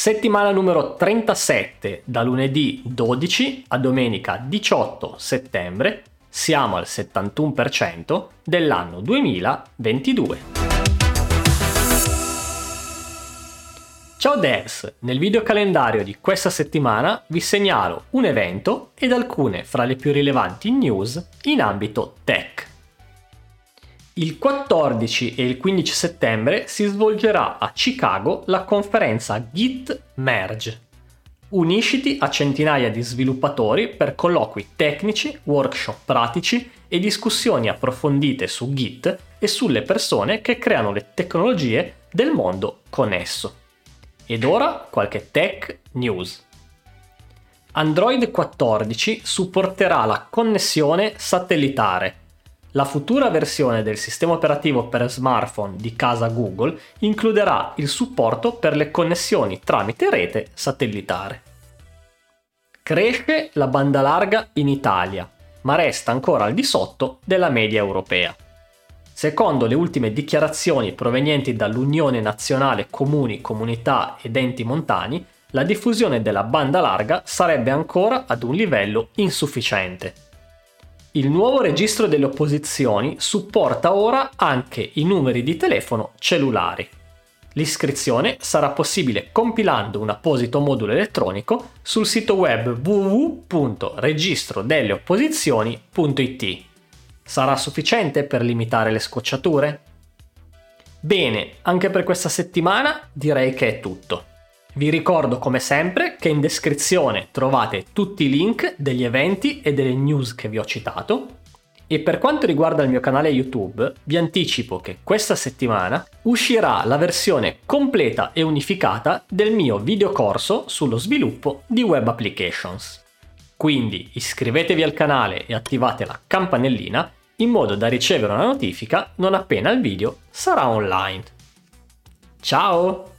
Settimana numero 37, da lunedì 12 a domenica 18 settembre, siamo al 71% dell'anno 2022. Ciao devs, nel video calendario di questa settimana vi segnalo un evento ed alcune fra le più rilevanti news in ambito tech. Il 14 e il 15 settembre si svolgerà a Chicago la conferenza Git Merge. Unisciti a centinaia di sviluppatori per colloqui tecnici, workshop pratici e discussioni approfondite su Git e sulle persone che creano le tecnologie del mondo con esso. Ed ora qualche tech news. Android 14 supporterà la connessione satellitare la futura versione del sistema operativo per smartphone di casa Google includerà il supporto per le connessioni tramite rete satellitare. Cresce la banda larga in Italia, ma resta ancora al di sotto della media europea. Secondo le ultime dichiarazioni provenienti dall'Unione Nazionale Comuni, Comunità ed Enti Montani, la diffusione della banda larga sarebbe ancora ad un livello insufficiente. Il nuovo registro delle opposizioni supporta ora anche i numeri di telefono cellulari. L'iscrizione sarà possibile compilando un apposito modulo elettronico sul sito web www.registrodelleopposizioni.it. Sarà sufficiente per limitare le scocciature? Bene, anche per questa settimana direi che è tutto. Vi ricordo come sempre che in descrizione trovate tutti i link degli eventi e delle news che vi ho citato. E per quanto riguarda il mio canale YouTube, vi anticipo che questa settimana uscirà la versione completa e unificata del mio videocorso sullo sviluppo di web applications. Quindi iscrivetevi al canale e attivate la campanellina in modo da ricevere una notifica non appena il video sarà online. Ciao!